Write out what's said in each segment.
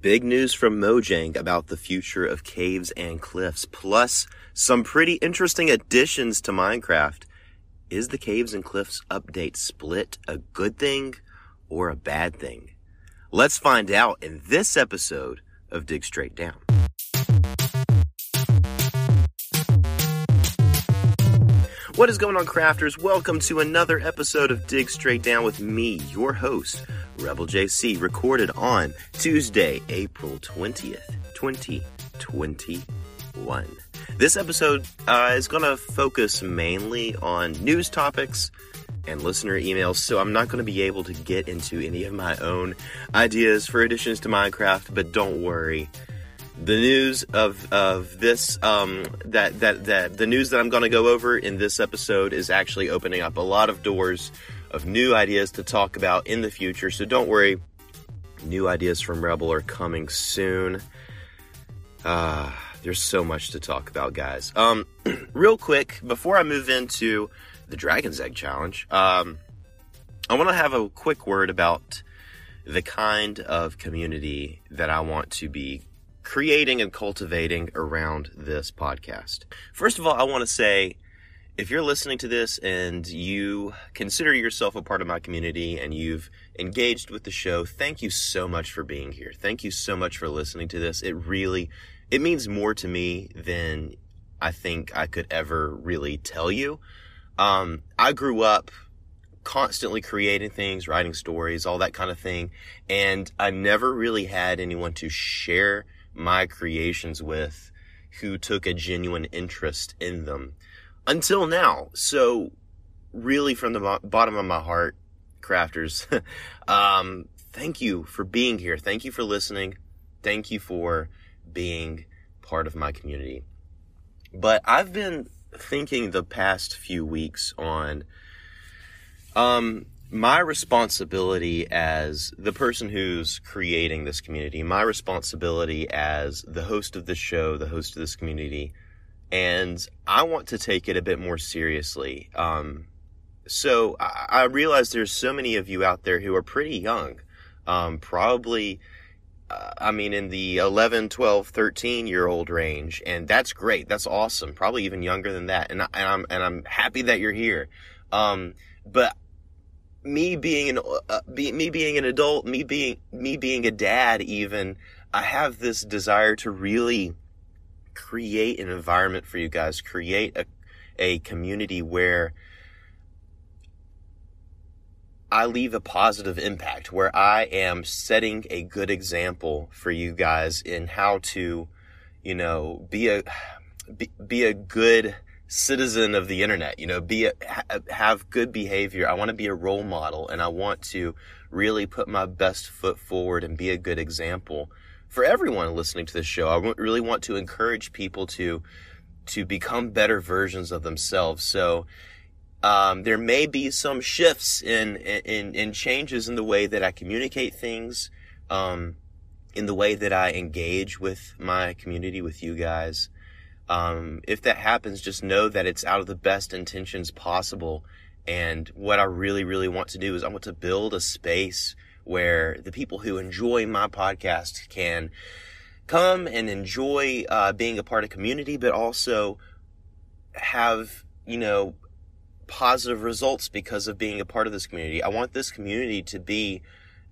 Big news from Mojang about the future of caves and cliffs, plus some pretty interesting additions to Minecraft. Is the Caves and Cliffs update split a good thing or a bad thing? Let's find out in this episode of Dig Straight Down. What is going on, crafters? Welcome to another episode of Dig Straight Down with me, your host, Rebel JC, recorded on Tuesday, April 20th, 2021. This episode uh, is going to focus mainly on news topics and listener emails, so I'm not going to be able to get into any of my own ideas for additions to Minecraft, but don't worry. The news of, of this um, that, that that the news that I'm going to go over in this episode is actually opening up a lot of doors of new ideas to talk about in the future. So don't worry, new ideas from Rebel are coming soon. Uh, there's so much to talk about, guys. Um, real quick, before I move into the Dragon's Egg Challenge, um, I want to have a quick word about the kind of community that I want to be creating and cultivating around this podcast. First of all, I want to say if you're listening to this and you consider yourself a part of my community and you've engaged with the show, thank you so much for being here. Thank you so much for listening to this. It really it means more to me than I think I could ever really tell you. Um, I grew up constantly creating things, writing stories, all that kind of thing, and I never really had anyone to share my creations with who took a genuine interest in them until now. So, really, from the bottom of my heart, crafters, um, thank you for being here. Thank you for listening. Thank you for being part of my community. But I've been thinking the past few weeks on um, my responsibility as the person who's creating this community, my responsibility as the host of this show, the host of this community, and I want to take it a bit more seriously. Um, so I, I, realize there's so many of you out there who are pretty young, um, probably, uh, I mean, in the 11, 12, 13 year old range, and that's great. That's awesome. Probably even younger than that, and, I, and I'm and I'm happy that you're here. Um, but me being an uh, be, me being an adult, me being me being a dad, even I have this desire to really create an environment for you guys, create a a community where I leave a positive impact, where I am setting a good example for you guys in how to, you know, be a be, be a good citizen of the internet, you know, be a, have good behavior. I want to be a role model and I want to really put my best foot forward and be a good example for everyone listening to this show. I really want to encourage people to to become better versions of themselves. So um, there may be some shifts in, in in changes in the way that I communicate things, um, in the way that I engage with my community, with you guys. Um, if that happens, just know that it's out of the best intentions possible. And what I really, really want to do is I want to build a space where the people who enjoy my podcast can come and enjoy uh, being a part of community, but also have, you know, positive results because of being a part of this community. I want this community to be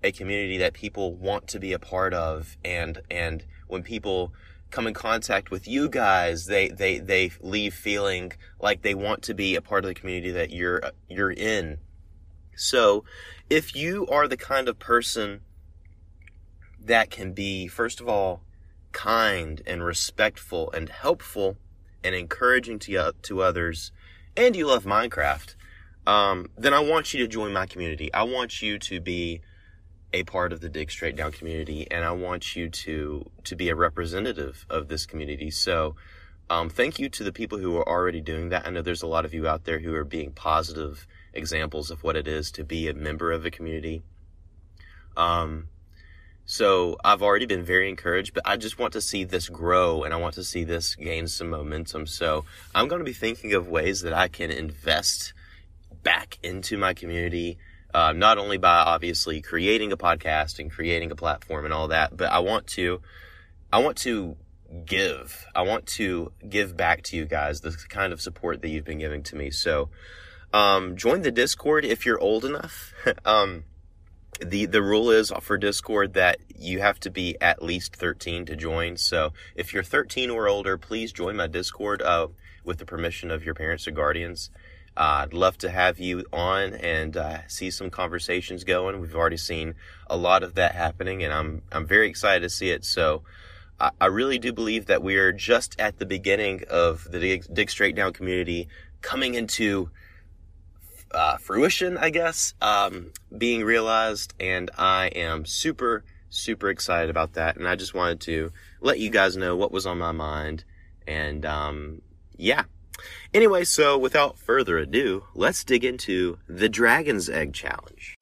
a community that people want to be a part of and and when people come in contact with you guys, they they they leave feeling like they want to be a part of the community that you're you're in. So, if you are the kind of person that can be first of all kind and respectful and helpful and encouraging to to others, and you love Minecraft, um, then I want you to join my community. I want you to be a part of the Dig Straight Down community, and I want you to to be a representative of this community. So, um, thank you to the people who are already doing that. I know there's a lot of you out there who are being positive examples of what it is to be a member of a community. Um, so I've already been very encouraged, but I just want to see this grow and I want to see this gain some momentum. So I'm going to be thinking of ways that I can invest back into my community. Uh, not only by obviously creating a podcast and creating a platform and all that, but I want to, I want to give. I want to give back to you guys the kind of support that you've been giving to me. So, um, join the Discord if you're old enough. um, the the rule is for Discord that you have to be at least 13 to join. So if you're 13 or older, please join my Discord uh, with the permission of your parents or guardians. Uh, I'd love to have you on and uh, see some conversations going. We've already seen a lot of that happening, and I'm I'm very excited to see it. So. I, I really do believe that we are just at the beginning of the Dig, Dig Straight Down community coming into uh, fruition, I guess, um, being realized, and I am super, super excited about that. And I just wanted to let you guys know what was on my mind, and um, yeah. Anyway, so without further ado, let's dig into the Dragon's Egg Challenge.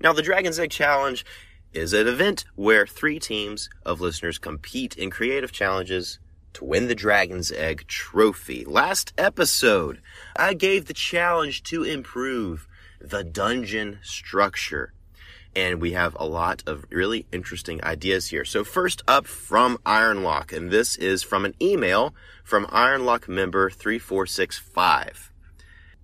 Now, the Dragon's Egg Challenge is an event where three teams of listeners compete in creative challenges to win the Dragon's Egg trophy. Last episode, I gave the challenge to improve the dungeon structure. And we have a lot of really interesting ideas here. So first up from Ironlock, and this is from an email from Ironlock member 3465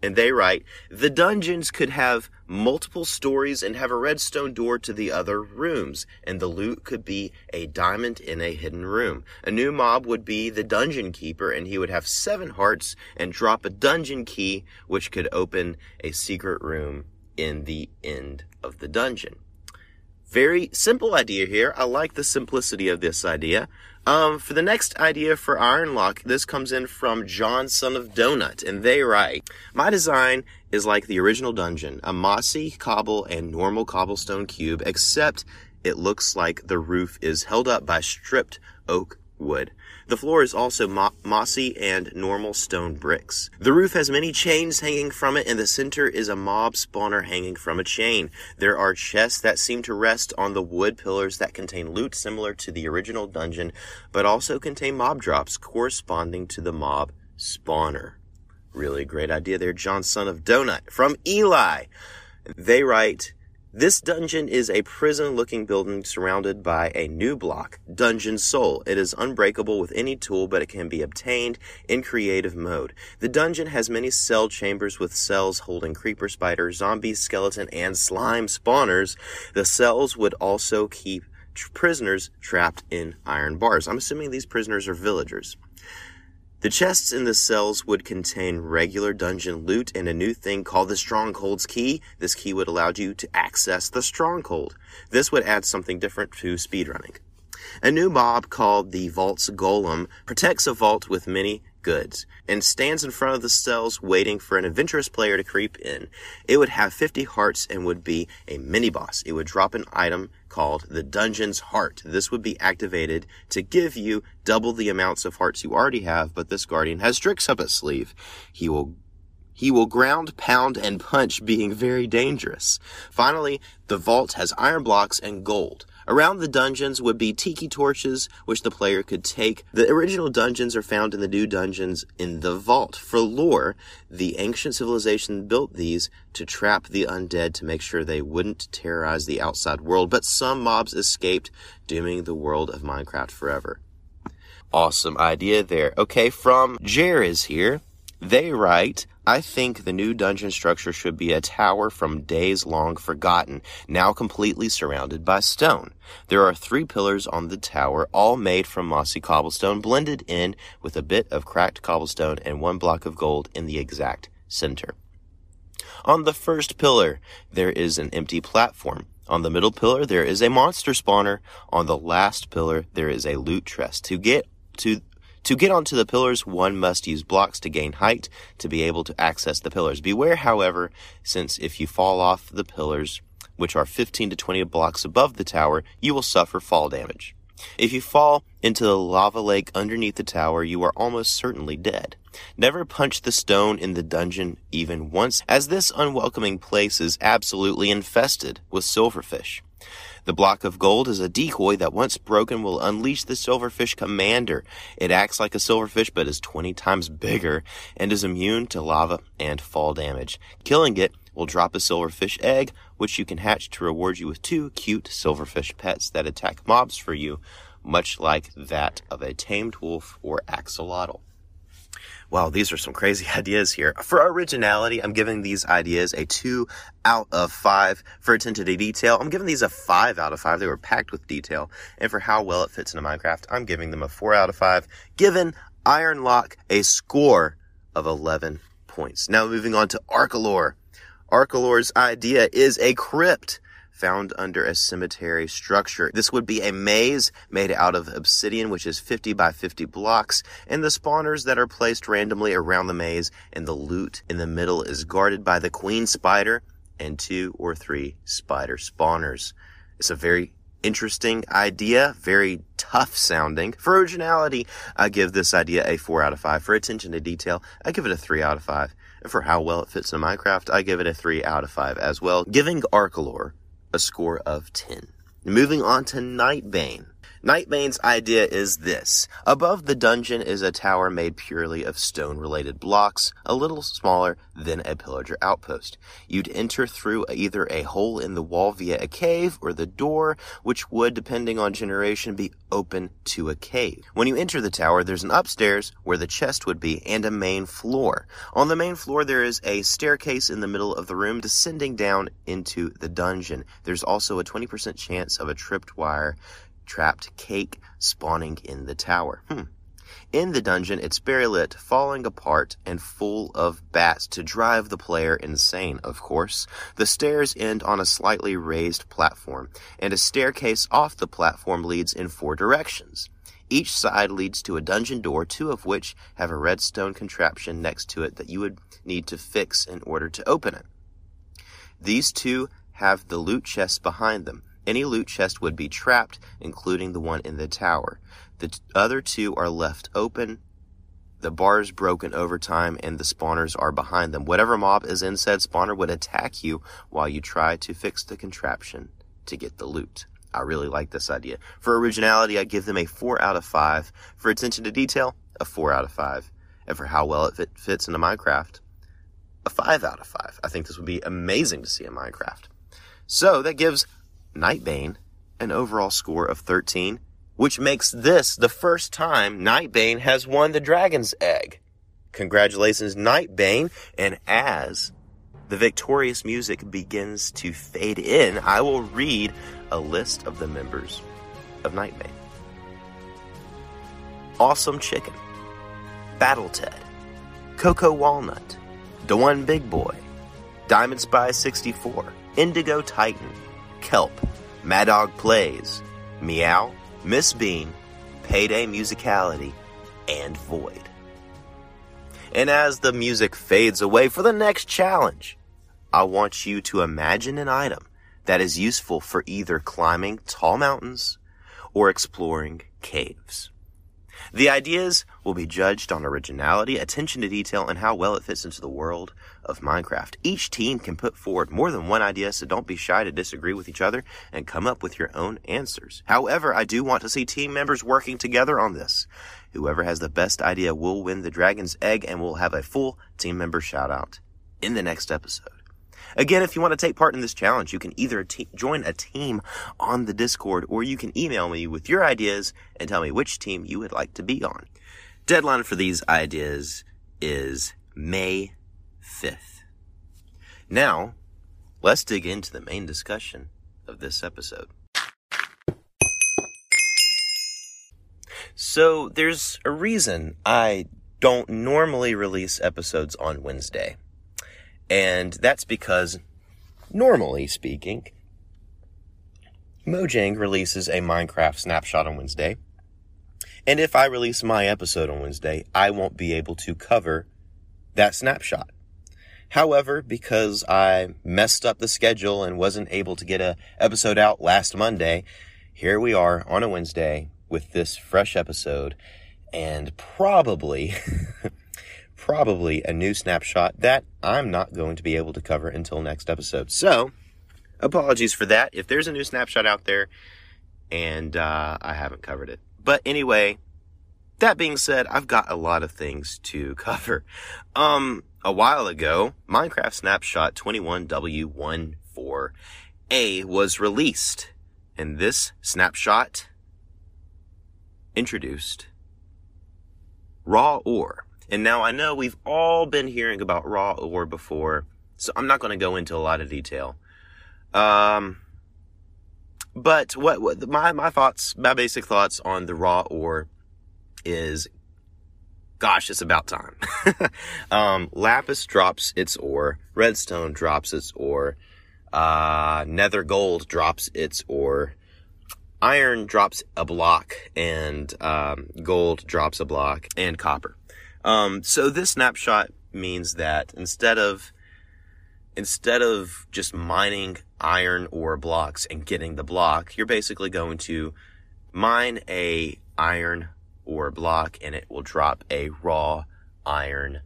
and they write, the dungeons could have multiple stories and have a redstone door to the other rooms, and the loot could be a diamond in a hidden room. A new mob would be the dungeon keeper, and he would have seven hearts and drop a dungeon key, which could open a secret room in the end of the dungeon. Very simple idea here. I like the simplicity of this idea. Um, for the next idea for Ironlock, this comes in from John, son of Donut, and they write, My design is like the original dungeon, a mossy cobble and normal cobblestone cube, except it looks like the roof is held up by stripped oak wood. The floor is also mo- mossy and normal stone bricks. The roof has many chains hanging from it, and the center is a mob spawner hanging from a chain. There are chests that seem to rest on the wood pillars that contain loot similar to the original dungeon, but also contain mob drops corresponding to the mob spawner. Really great idea there, John, son of Donut. From Eli. They write, this dungeon is a prison looking building surrounded by a new block, Dungeon Soul. It is unbreakable with any tool, but it can be obtained in creative mode. The dungeon has many cell chambers with cells holding creeper spiders, zombies, skeleton, and slime spawners. The cells would also keep prisoners trapped in iron bars. I'm assuming these prisoners are villagers. The chests in the cells would contain regular dungeon loot and a new thing called the Stronghold's Key. This key would allow you to access the Stronghold. This would add something different to speedrunning. A new mob called the Vault's Golem protects a vault with many goods and stands in front of the cells waiting for an adventurous player to creep in. It would have 50 hearts and would be a mini boss. It would drop an item called the Dungeon's Heart. This would be activated to give you double the amounts of hearts you already have, but this guardian has tricks up his sleeve. He will he will ground, pound, and punch, being very dangerous. Finally, the vault has iron blocks and gold. Around the dungeons would be tiki torches, which the player could take. The original dungeons are found in the new dungeons in the vault. For lore, the ancient civilization built these to trap the undead to make sure they wouldn't terrorize the outside world, but some mobs escaped, dooming the world of Minecraft forever. Awesome idea there. Okay, from Jer is here. They write, I think the new dungeon structure should be a tower from days long forgotten, now completely surrounded by stone. There are three pillars on the tower, all made from mossy cobblestone, blended in with a bit of cracked cobblestone and one block of gold in the exact center. On the first pillar, there is an empty platform. On the middle pillar, there is a monster spawner. On the last pillar, there is a loot chest. To get to To get onto the pillars, one must use blocks to gain height to be able to access the pillars. Beware, however, since if you fall off the pillars, which are 15 to 20 blocks above the tower, you will suffer fall damage. If you fall into the lava lake underneath the tower, you are almost certainly dead. Never punch the stone in the dungeon even once, as this unwelcoming place is absolutely infested with silverfish. The block of gold is a decoy that once broken will unleash the silverfish commander. It acts like a silverfish but is 20 times bigger and is immune to lava and fall damage. Killing it will drop a silverfish egg, which you can hatch to reward you with two cute silverfish pets that attack mobs for you, much like that of a tamed wolf or axolotl. Wow, these are some crazy ideas here. For originality, I'm giving these ideas a 2 out of 5. For attention to detail, I'm giving these a 5 out of 5. They were packed with detail. And for how well it fits into Minecraft, I'm giving them a 4 out of 5, giving Ironlock a score of 11 points. Now moving on to Arkalor. Arkalor's idea is a crypt found under a cemetery structure. This would be a maze made out of obsidian, which is 50 by 50 blocks, and the spawners that are placed randomly around the maze, and the loot in the middle is guarded by the queen spider and two or three spider spawners. It's a very interesting idea, very tough sounding. For originality, I give this idea a 4 out of 5. For attention to detail, I give it a 3 out of 5. And for how well it fits in Minecraft, I give it a 3 out of 5 as well, giving Arkalor a score of 10. Moving on to Nightbane. Nightbane's idea is this. Above the dungeon is a tower made purely of stone related blocks, a little smaller than a pillager outpost. You'd enter through either a hole in the wall via a cave or the door, which would, depending on generation, be open to a cave. When you enter the tower, there's an upstairs where the chest would be and a main floor. On the main floor, there is a staircase in the middle of the room descending down into the dungeon. There's also a 20% chance of a tripped wire trapped cake spawning in the tower. Hmm. In the dungeon, it's very lit, falling apart, and full of bats to drive the player insane, of course. The stairs end on a slightly raised platform, and a staircase off the platform leads in four directions. Each side leads to a dungeon door, two of which have a redstone contraption next to it that you would need to fix in order to open it. These two have the loot chests behind them. Any loot chest would be trapped, including the one in the tower. The t- other two are left open. The bars broken over time and the spawners are behind them. Whatever mob is in said spawner would attack you while you try to fix the contraption to get the loot. I really like this idea. For originality, I give them a 4 out of 5. For attention to detail, a 4 out of 5. And for how well it fit, fits into Minecraft, a 5 out of 5. I think this would be amazing to see in Minecraft. So that gives Nightbane an overall score of 13, which makes this the first time Nightbane has won the Dragon's Egg. Congratulations, Nightbane. And as the victorious music begins to fade in, I will read a list of the members of Nightbane. Awesome Chicken, Battle Ted, Coco Walnut, Dawn Big Boy, Diamond Spy 64, Indigo Titan, Kelp, Mad Dog Plays, Meow, Miss Bean, Payday Musicality, and Void. And as the music fades away for the next challenge, I want you to imagine an item that is useful for either climbing tall mountains or exploring caves. The ideas will be judged on originality, attention to detail, and how well it fits into the world of Minecraft. Each team can put forward more than one idea, so don't be shy to disagree with each other and come up with your own answers. However, I do want to see team members working together on this. Whoever has the best idea will win the dragon's egg and will have a full team member shout out in the next episode. Again, if you want to take part in this challenge, you can either join a team on the Discord or you can email me with your ideas and tell me which team you would like to be on. Deadline for these ideas is May 5th. Now, let's dig into the main discussion of this episode. So, there's a reason I don't normally release episodes on Wednesday. And that's because, normally speaking, Mojang releases a Minecraft snapshot on Wednesday. And if I release my episode on Wednesday, I won't be able to cover that snapshot. However, because I messed up the schedule and wasn't able to get a episode out last Monday, here we are on a Wednesday with this fresh episode and probably probably a new snapshot that I'm not going to be able to cover until next episode. So, apologies for that if there's a new snapshot out there and uh, I haven't covered it. But anyway, that being said, I've got a lot of things to cover. Um, a while ago, Minecraft Snapshot 21W14A was released, and this snapshot introduced raw ore. And now I know we've all been hearing about raw ore before, so I'm not going to go into a lot of detail. Um, but what, what my my thoughts, my basic thoughts on the raw ore is gosh, it's about time. um, Lapis drops its ore, Redstone drops its ore, uh, Nether Gold drops its ore, Iron drops a block, and um, Gold drops a block, and Copper. Um, so this snapshot means that instead of instead of just mining iron ore blocks and getting the block, you're basically going to mine a iron ore block and it will drop a raw iron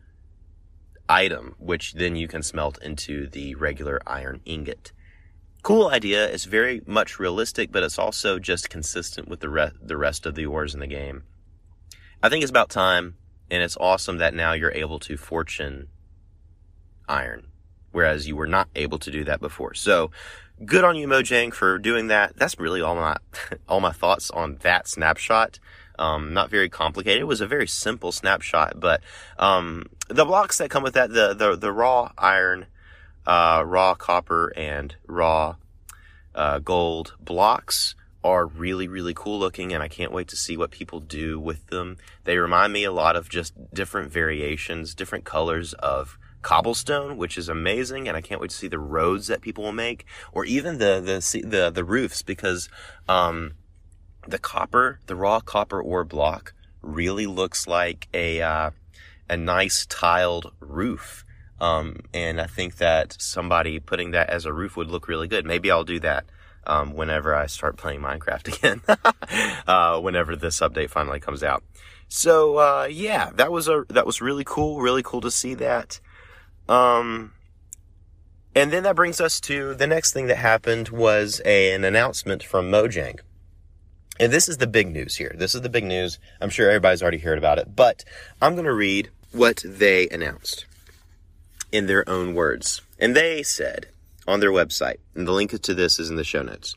item, which then you can smelt into the regular iron ingot. Cool idea. It's very much realistic, but it's also just consistent with the, re- the rest of the ores in the game. I think it's about time, and it's awesome that now you're able to fortune iron, whereas you were not able to do that before. So, good on you, Mojang, for doing that. That's really all my all my thoughts on that snapshot. Um, not very complicated. It was a very simple snapshot, but um, the blocks that come with that, the the, the raw iron, uh, raw copper, and raw uh, gold blocks are really really cool looking, and I can't wait to see what people do with them. They remind me a lot of just different variations, different colors of cobblestone, which is amazing, and I can't wait to see the roads that people will make, or even the the the, the roofs, because um, the copper, the raw copper ore block really looks like a, uh, a nice tiled roof. Um, and I think that somebody putting that as a roof would look really good. Maybe I'll do that. Um, whenever I start playing Minecraft again, uh, whenever this update finally comes out. So, uh, yeah, that was a, that was really cool. Really cool to see that. Um, and then that brings us to the next thing that happened was a, an announcement from Mojang. And this is the big news here. This is the big news. I'm sure everybody's already heard about it, but I'm going to read what they announced in their own words. And they said on their website, and the link to this is in the show notes.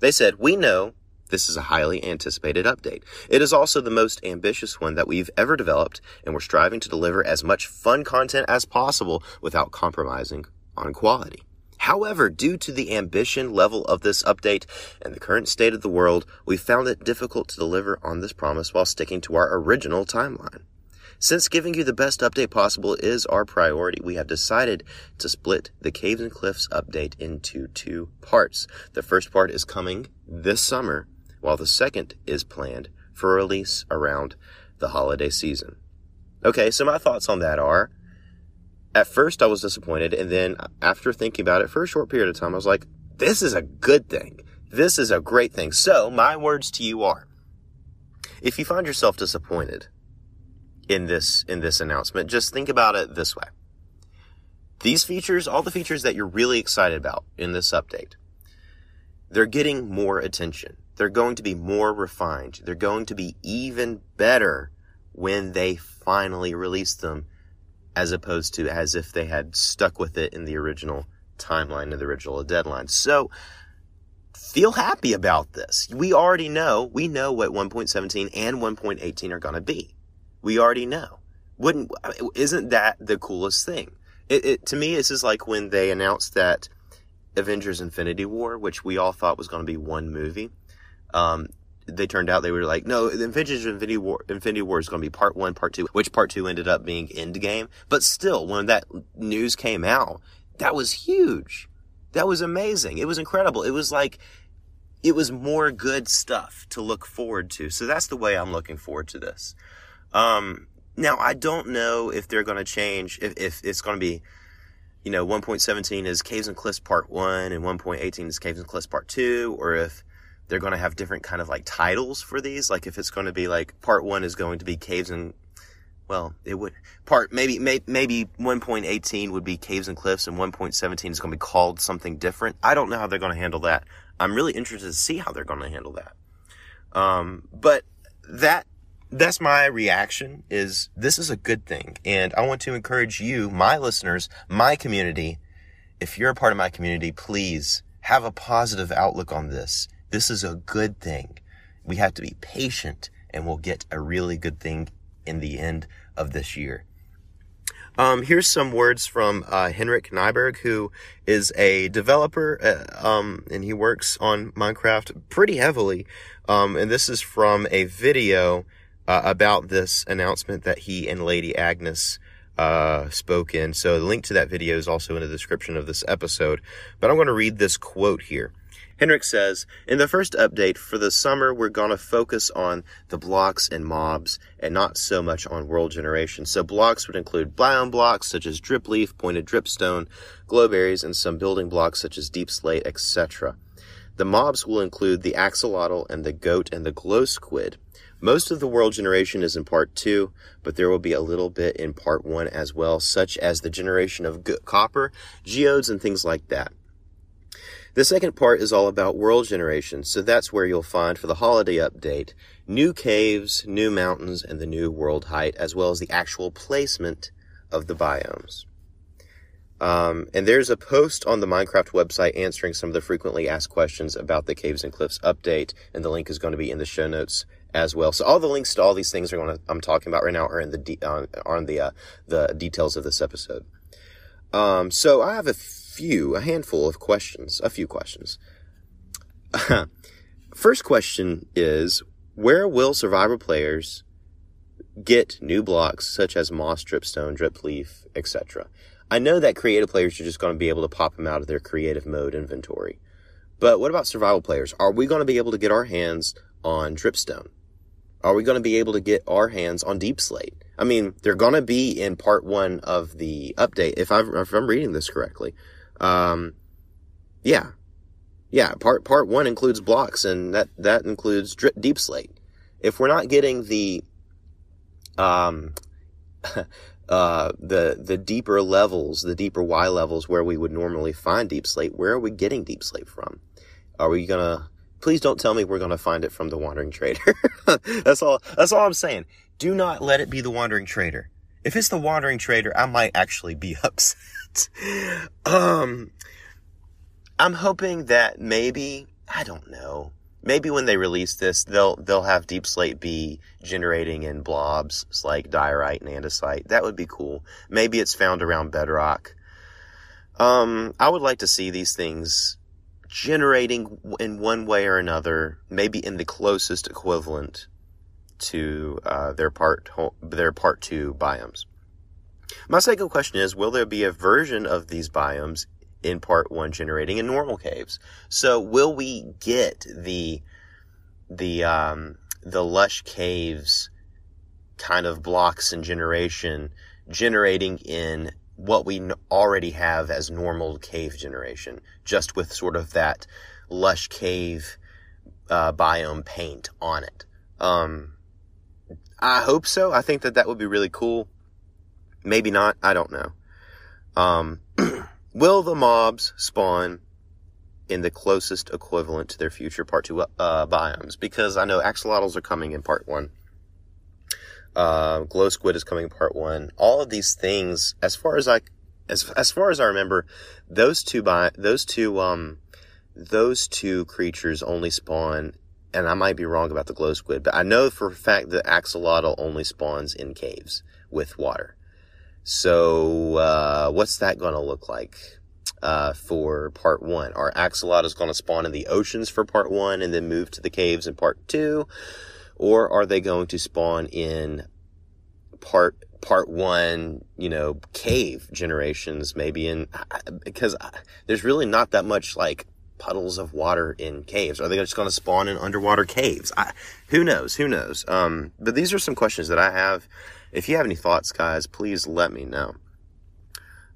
They said, We know this is a highly anticipated update. It is also the most ambitious one that we've ever developed, and we're striving to deliver as much fun content as possible without compromising on quality. However, due to the ambition level of this update and the current state of the world, we found it difficult to deliver on this promise while sticking to our original timeline. Since giving you the best update possible is our priority, we have decided to split the Caves and Cliffs update into two parts. The first part is coming this summer, while the second is planned for release around the holiday season. Okay, so my thoughts on that are at first I was disappointed, and then after thinking about it for a short period of time, I was like, this is a good thing. This is a great thing. So, my words to you are if you find yourself disappointed in this in this announcement, just think about it this way. These features, all the features that you're really excited about in this update, they're getting more attention. They're going to be more refined. They're going to be even better when they finally release them as opposed to as if they had stuck with it in the original timeline and the original deadline. So feel happy about this. We already know, we know what 1.17 and 1.18 are going to be. We already know. Wouldn't, isn't that the coolest thing? It, it, to me, this is like when they announced that Avengers Infinity War, which we all thought was going to be one movie. Um, they turned out they were like, no, the Avengers Infinity War, Infinity War is going to be part one, part two, which part two ended up being Endgame. But still, when that news came out, that was huge. That was amazing. It was incredible. It was like, it was more good stuff to look forward to. So that's the way I'm looking forward to this. Um, now I don't know if they're going to change, if, if it's going to be, you know, 1.17 is Caves and Cliffs Part 1 and 1.18 is Caves and Cliffs Part 2, or if they're going to have different kind of like titles for these. Like if it's going to be like Part 1 is going to be Caves and well, it would part maybe may, maybe 1.18 would be caves and cliffs, and 1.17 is going to be called something different. I don't know how they're going to handle that. I'm really interested to see how they're going to handle that. Um, but that that's my reaction. Is this is a good thing, and I want to encourage you, my listeners, my community. If you're a part of my community, please have a positive outlook on this. This is a good thing. We have to be patient, and we'll get a really good thing in the end of this year. Um, here's some words from uh, Henrik Kniberg, who is a developer, uh, um, and he works on Minecraft pretty heavily. Um, and this is from a video uh, about this announcement that he and Lady Agnes uh, spoke in. So the link to that video is also in the description of this episode. But I'm going to read this quote here. Henrik says, in the first update for the summer, we're going to focus on the blocks and mobs and not so much on world generation. So blocks would include biome blocks such as drip leaf, pointed dripstone, glowberries, and some building blocks such as deep slate, etc. The mobs will include the axolotl and the goat and the glow squid. Most of the world generation is in part two, but there will be a little bit in part one as well, such as the generation of copper, geodes, and things like that. The second part is all about world generation, so that's where you'll find for the holiday update new caves, new mountains, and the new world height, as well as the actual placement of the biomes. Um, and there's a post on the Minecraft website answering some of the frequently asked questions about the Caves and Cliffs update, and the link is going to be in the show notes as well. So all the links to all these things are going I'm talking about right now are in the de- uh, on the uh, the details of this episode. Um, so I have a few, a handful of questions, a few questions. First question is where will survivor players get new blocks such as moss, dripstone, drip leaf, etc.? I know that creative players are just going to be able to pop them out of their creative mode inventory. But what about survival players? Are we going to be able to get our hands on dripstone? Are we going to be able to get our hands on deep slate? I mean, they're going to be in part one of the update, if, i I'm reading this correctly. Um, yeah, yeah. Part part one includes blocks, and that that includes deep slate. If we're not getting the um, uh, the the deeper levels, the deeper Y levels where we would normally find deep slate, where are we getting deep slate from? Are we gonna? Please don't tell me we're gonna find it from the wandering trader. that's all. That's all I'm saying. Do not let it be the wandering trader. If it's the wandering trader, I might actually be upset um, I'm hoping that maybe I don't know. Maybe when they release this, they'll they'll have Deep Slate be generating in blobs like diorite and andesite. That would be cool. Maybe it's found around bedrock. Um, I would like to see these things generating in one way or another, maybe in the closest equivalent to uh, their part their part two biomes. My second question is, will there be a version of these biomes in part one generating in normal caves? So will we get the, the, um, the lush caves kind of blocks and generation generating in what we already have as normal cave generation, just with sort of that lush cave uh, biome paint on it. Um, I hope so. I think that that would be really cool. Maybe not. I don't know. Um, will the mobs spawn in the closest equivalent to their future part two uh, biomes? Because I know axolotls are coming in part one. Uh, glow squid is coming part one. All of these things, as far as I, as as far as I remember, those two by those two um, those two creatures only spawn. And I might be wrong about the glow squid, but I know for a fact that axolotl only spawns in caves with water. So, uh, what's that going to look like? Uh, for part one. Our Are axolotls going to spawn in the oceans for part one and then move to the caves in part two? Or are they going to spawn in part, part one, you know, cave generations, maybe in, because there's really not that much like puddles of water in caves? Are they just going to spawn in underwater caves? I, who knows? Who knows? Um, but these are some questions that I have. If you have any thoughts, guys, please let me know.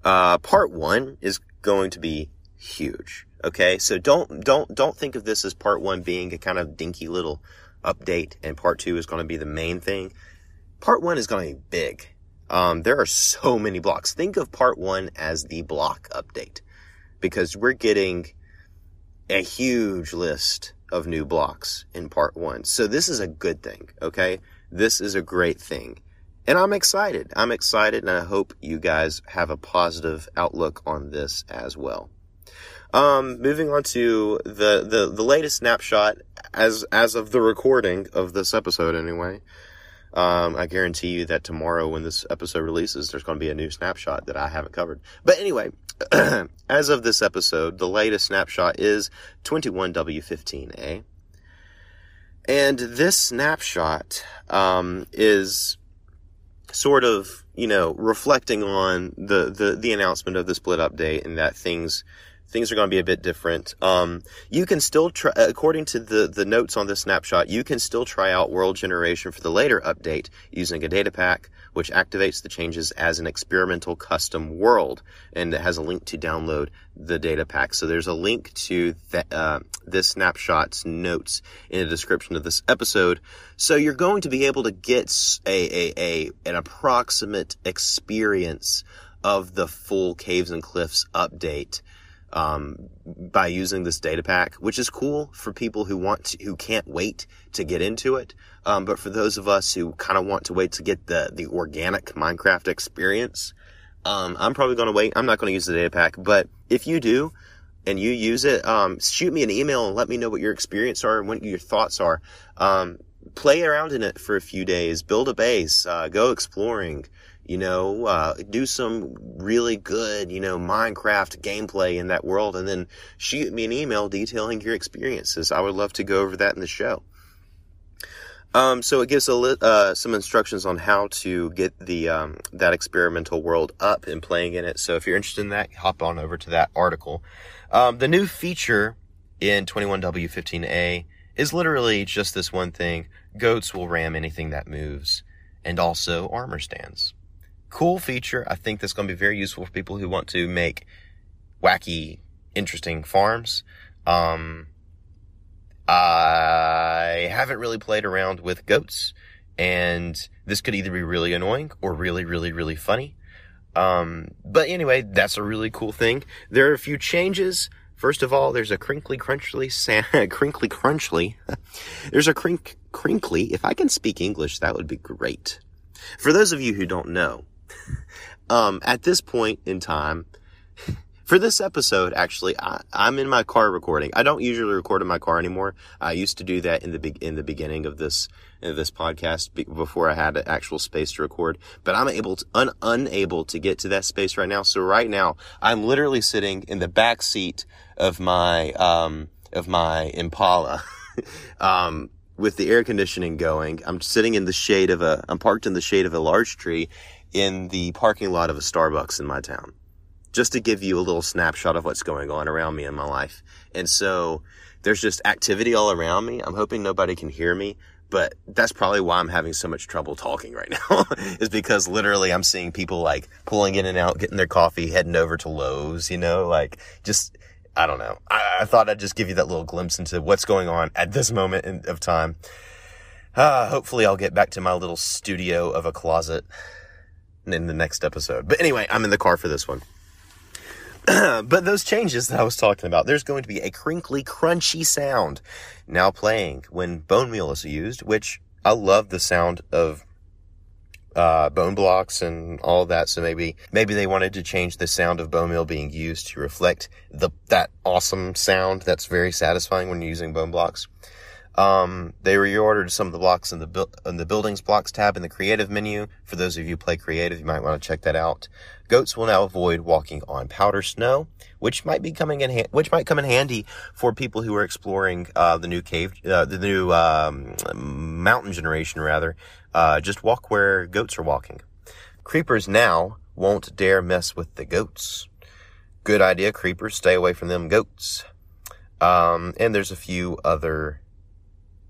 Uh, part one is going to be huge. Okay. So don't, don't, don't think of this as part one being a kind of dinky little update and part two is going to be the main thing. Part one is going to be big. Um, there are so many blocks. Think of part one as the block update because we're getting a huge list of new blocks in part one. So this is a good thing. Okay. This is a great thing. And I'm excited. I'm excited and I hope you guys have a positive outlook on this as well. Um, moving on to the, the, the latest snapshot as, as of the recording of this episode anyway. Um, I guarantee you that tomorrow when this episode releases, there's going to be a new snapshot that I haven't covered. But anyway, as of this episode, the latest snapshot is 21W15A. And this snapshot, um, is sort of, you know, reflecting on the, the, the announcement of the split update and that things, things are going to be a bit different. Um, you can still try, according to the, the notes on this snapshot, you can still try out world generation for the later update using a data pack, which activates the changes as an experimental custom world. And it has a link to download the data pack. So there's a link to th- uh, this snapshot's notes in the description of this episode. So you're going to be able to get a, a, a an approximate experience of the full Caves and Cliffs update um, by using this data pack, which is cool for people who want to, who can't wait to get into it. Um, but for those of us who kind of want to wait to get the the organic Minecraft experience, um, I'm probably going to wait. I'm not going to use the data pack, but if you do and you use it, um, shoot me an email and let me know what your experience are and what your thoughts are. Um, play around in it for a few days, build a base, uh, go exploring you know, uh, do some really good, you know, Minecraft gameplay in that world and then shoot me an email detailing your experiences. I would love to go over that in the show. Um, so it gives li- uh, some instructions on how to get the um, that experimental world up and playing in it. So if you're interested in that, hop on over to that article. Um, the new feature in 21W15A is literally just this one thing: goats will ram anything that moves, and also armor stands cool feature. I think that's going to be very useful for people who want to make wacky, interesting farms. Um, I haven't really played around with goats, and this could either be really annoying or really, really, really funny. Um, but anyway, that's a really cool thing. There are a few changes. First of all, there's a crinkly crunchly crinkly crunchly. there's a crink, crinkly. If I can speak English, that would be great. For those of you who don't know, um, at this point in time, for this episode, actually, I, am in my car recording. I don't usually record in my car anymore. I used to do that in the be- in the beginning of this of this podcast be- before I had actual space to record. But I'm able to un- unable to get to that space right now. So right now, I'm literally sitting in the back seat of my um, of my Impala. um, with the air conditioning going, I'm sitting in the shade of a, I'm parked in the shade of a large tree in the parking lot of a Starbucks in my town, just to give you a little snapshot of what's going on around me in my life. And so there's just activity all around me. I'm hoping nobody can hear me, but that's probably why I'm having so much trouble talking right now is because literally I'm seeing people like pulling in and out, getting their coffee, heading over to Lowe's, you know, like just, I don't know. I, I thought I'd just give you that little glimpse into what's going on at this moment in, of time. Uh, hopefully I'll get back to my little studio of a closet in the next episode. But anyway, I'm in the car for this one. but those changes that I was talking about, there's going to be a crinkly, crunchy sound now playing when bone meal is used, which I love the sound of uh, bone blocks and all that. So maybe maybe they wanted to change the sound of bone meal being used to reflect the that awesome sound that's very satisfying when you're using bone blocks. Um, they reordered some of the blocks in the bu- in the buildings blocks tab in the creative menu. For those of you who play creative, you might want to check that out. Goats will now avoid walking on powder snow, which might be coming in ha- which might come in handy for people who are exploring uh, the new cave, uh, the new um, mountain generation rather. Uh, just walk where goats are walking. Creepers now won't dare mess with the goats. Good idea, creepers. Stay away from them goats. Um, and there's a few other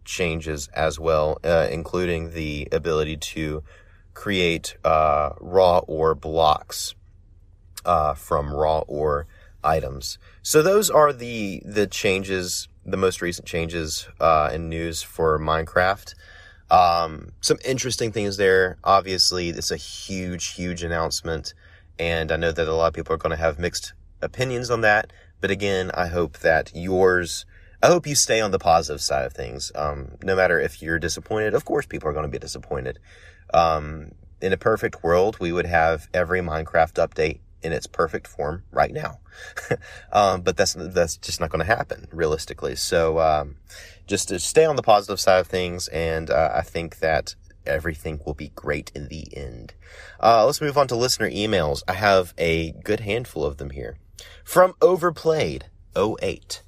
changes as well, uh, including the ability to create uh, raw ore blocks uh, from raw ore items. So those are the the changes, the most recent changes uh, in news for Minecraft. Um, some interesting things there. Obviously, it's a huge, huge announcement, and I know that a lot of people are going to have mixed opinions on that. But again, I hope that yours. I hope you stay on the positive side of things. Um, no matter if you're disappointed, of course, people are going to be disappointed. Um, in a perfect world, we would have every Minecraft update in its perfect form right now. um, but that's that's just not going to happen realistically. So um, just to stay on the positive side of things, and uh, I think that everything will be great in the end. Uh, let's move on to listener emails. I have a good handful of them here from Overplayed 08.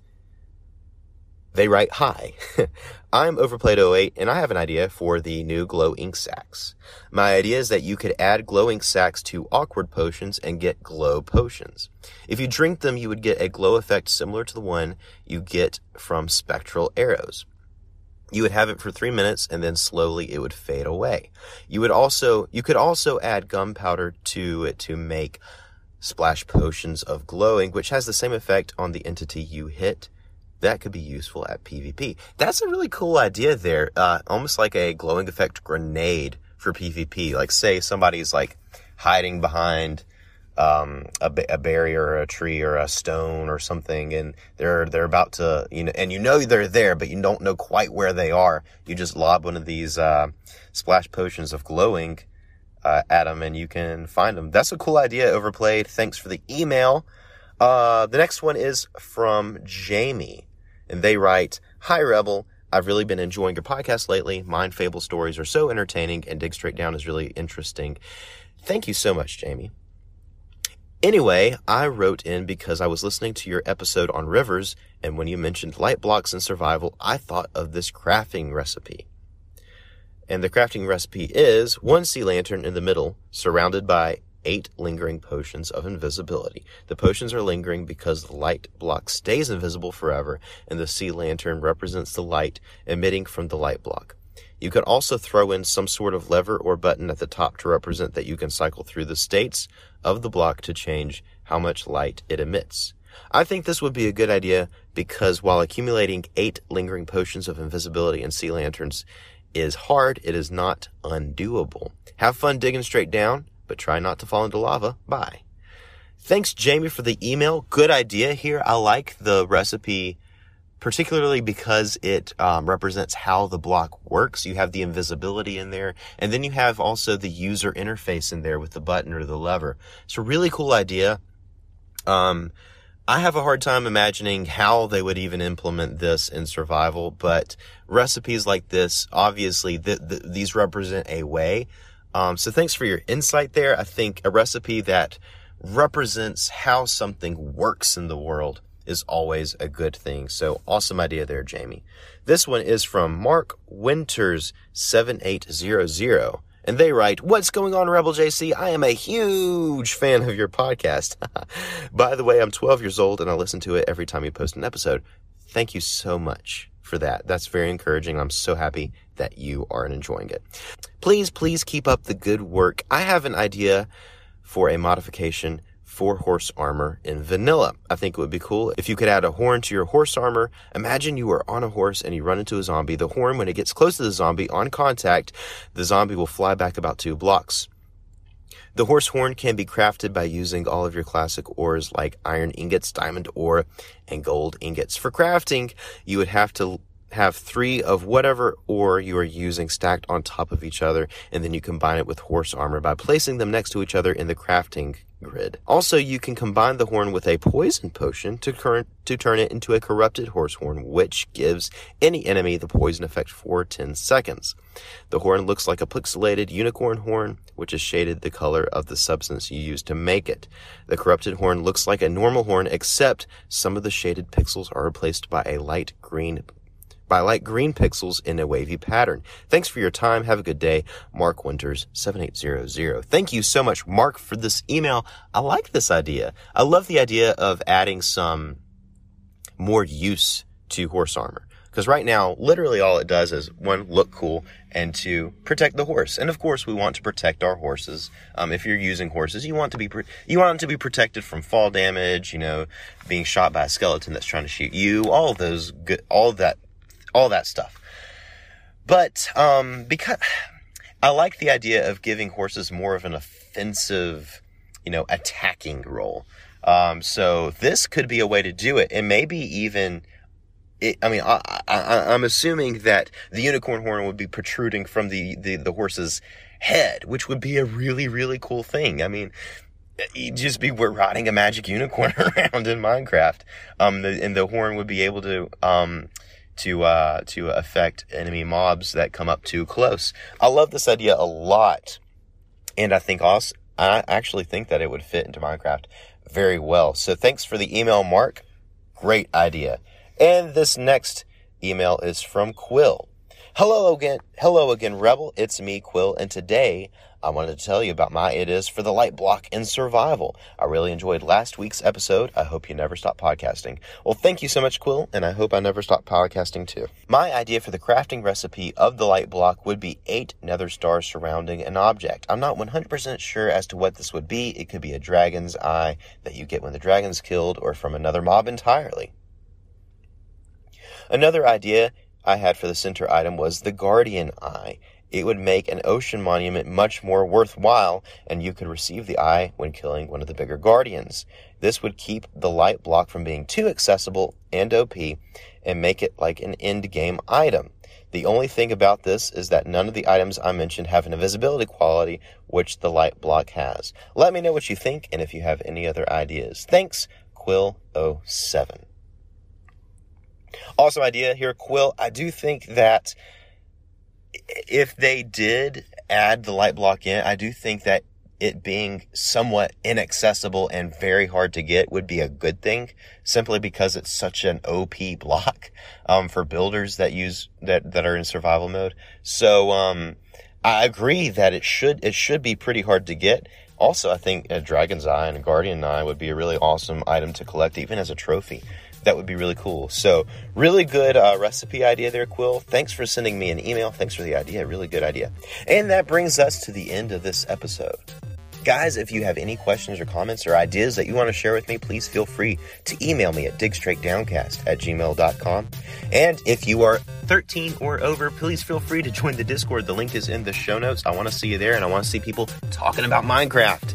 They write, Hi, I'm Overplayed 08 and I have an idea for the new glow ink sacs. My idea is that you could add glow ink sacs to awkward potions and get glow potions. If you drink them, you would get a glow effect similar to the one you get from spectral arrows. You would have it for three minutes and then slowly it would fade away. You would also, you could also add gunpowder to it to make splash potions of glowing, which has the same effect on the entity you hit that could be useful at PvP. That's a really cool idea there. Uh, almost like a glowing effect grenade for PvP. Like say somebody's like hiding behind um, a, a, barrier or a tree or a stone or something and they're they're about to you know and you know they're there but you don't know quite where they are you just lob one of these uh, splash potions of glowing uh, at them and you can find them that's a cool idea overplayed thanks for the email uh, the next one is from Jamie, and they write, Hi, Rebel. I've really been enjoying your podcast lately. Mind Fable stories are so entertaining, and Dig Straight Down is really interesting. Thank you so much, Jamie. Anyway, I wrote in because I was listening to your episode on rivers, and when you mentioned light blocks in survival, I thought of this crafting recipe. And the crafting recipe is one sea lantern in the middle, surrounded by eight lingering potions of invisibility. The potions are lingering because the light block stays invisible forever, and the sea lantern represents the light emitting from the light block. You could also throw in some sort of lever or button at the top to represent that you can cycle through the states of the block to change how much light it emits. I think this would be a good idea because while accumulating eight lingering potions of invisibility in sea lanterns is hard, it is not undoable. Have fun digging straight down but try not to fall into lava. Bye. Thanks, Jamie, for the email. Good idea here. I like the recipe, particularly because it um, represents how the block works. You have the invisibility in there, and then you have also the user interface in there with the button or the lever. It's a really cool idea. Um, I have a hard time imagining how they would even implement this in survival, but recipes like this, obviously, th- th- these represent a way um, so thanks for your insight there. I think a recipe that represents how something works in the world is always a good thing. So awesome idea there, Jamie. This one is from Mark Winters 7800. And they write, What's going on, Rebel JC? I am a huge fan of your podcast. By the way, I'm 12 years old and I listen to it every time you post an episode. Thank you so much for that. That's very encouraging. I'm so happy that you are enjoying it. Please, please keep up the good work. I have an idea for a modification for horse armor in vanilla. I think it would be cool if you could add a horn to your horse armor. Imagine you are on a horse and you run into a zombie. The horn, when it gets close to the zombie on contact, the zombie will fly back about two blocks. The horse horn can be crafted by using all of your classic ores like iron ingots, diamond ore, and gold ingots. For crafting, you would have to have three of whatever ore you are using stacked on top of each other, and then you combine it with horse armor by placing them next to each other in the crafting grid. Also, you can combine the horn with a poison potion to, to turn it into a corrupted horse horn, which gives any enemy the poison effect for 10 seconds. The horn looks like a pixelated unicorn horn, which is shaded the color of the substance you use to make it. The corrupted horn looks like a normal horn, except some of the shaded pixels are replaced by a light green by light green pixels in a wavy pattern. Thanks for your time. Have a good day. Mark Winters, 7800. Thank you so much, Mark, for this email. I like this idea. I love the idea of adding some more use to horse armor. Because right now, literally all it does is one, look cool, and two, protect the horse. And of course, we want to protect our horses. Um, if you're using horses, you want to be you want them to be protected from fall damage. You know, being shot by a skeleton that's trying to shoot you. All those good, all that, all that stuff. But um, because I like the idea of giving horses more of an offensive, you know, attacking role. Um, so this could be a way to do it, and maybe even it, I mean, I, I, am assuming that the unicorn horn would be protruding from the, the, the horse's head, which would be a really, really cool thing. I mean, you'd just be we're riding a magic unicorn around in Minecraft. Um, the, and the horn would be able to, um, to, uh, to affect enemy mobs that come up too close. I love this idea a lot. And I think also, I actually think that it would fit into Minecraft very well. So thanks for the email, Mark. Great idea. And this next email is from Quill. Hello again, hello again, Rebel. It's me, Quill, and today I wanted to tell you about my it is for the light block in survival. I really enjoyed last week's episode. I hope you never stop podcasting. Well, thank you so much, Quill, and I hope I never stop podcasting too. My idea for the crafting recipe of the light block would be eight nether stars surrounding an object. I'm not 100% sure as to what this would be. It could be a dragon's eye that you get when the dragon's killed, or from another mob entirely. Another idea I had for the center item was the Guardian Eye. It would make an ocean monument much more worthwhile, and you could receive the eye when killing one of the bigger guardians. This would keep the light block from being too accessible and OP, and make it like an end game item. The only thing about this is that none of the items I mentioned have an invisibility quality, which the light block has. Let me know what you think and if you have any other ideas. Thanks, Quill07. Awesome idea here, Quill. I do think that if they did add the light block in, I do think that it being somewhat inaccessible and very hard to get would be a good thing simply because it's such an OP block um, for builders that use that that are in survival mode. So um, I agree that it should it should be pretty hard to get. Also, I think a Dragon's Eye and a Guardian Eye would be a really awesome item to collect even as a trophy that would be really cool. So, really good uh, recipe idea there, Quill. Thanks for sending me an email. Thanks for the idea. Really good idea. And that brings us to the end of this episode. Guys, if you have any questions or comments or ideas that you want to share with me, please feel free to email me at digstraightdowncast at gmail.com. And if you are 13 or over, please feel free to join the Discord. The link is in the show notes. I want to see you there and I want to see people talking about Minecraft.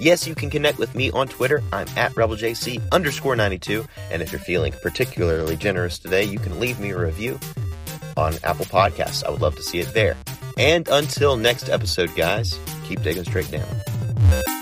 Yes, you can connect with me on Twitter. I'm at RebelJC underscore 92. And if you're feeling particularly generous today, you can leave me a review on Apple Podcasts. I would love to see it there. And until next episode, guys, keep digging straight down.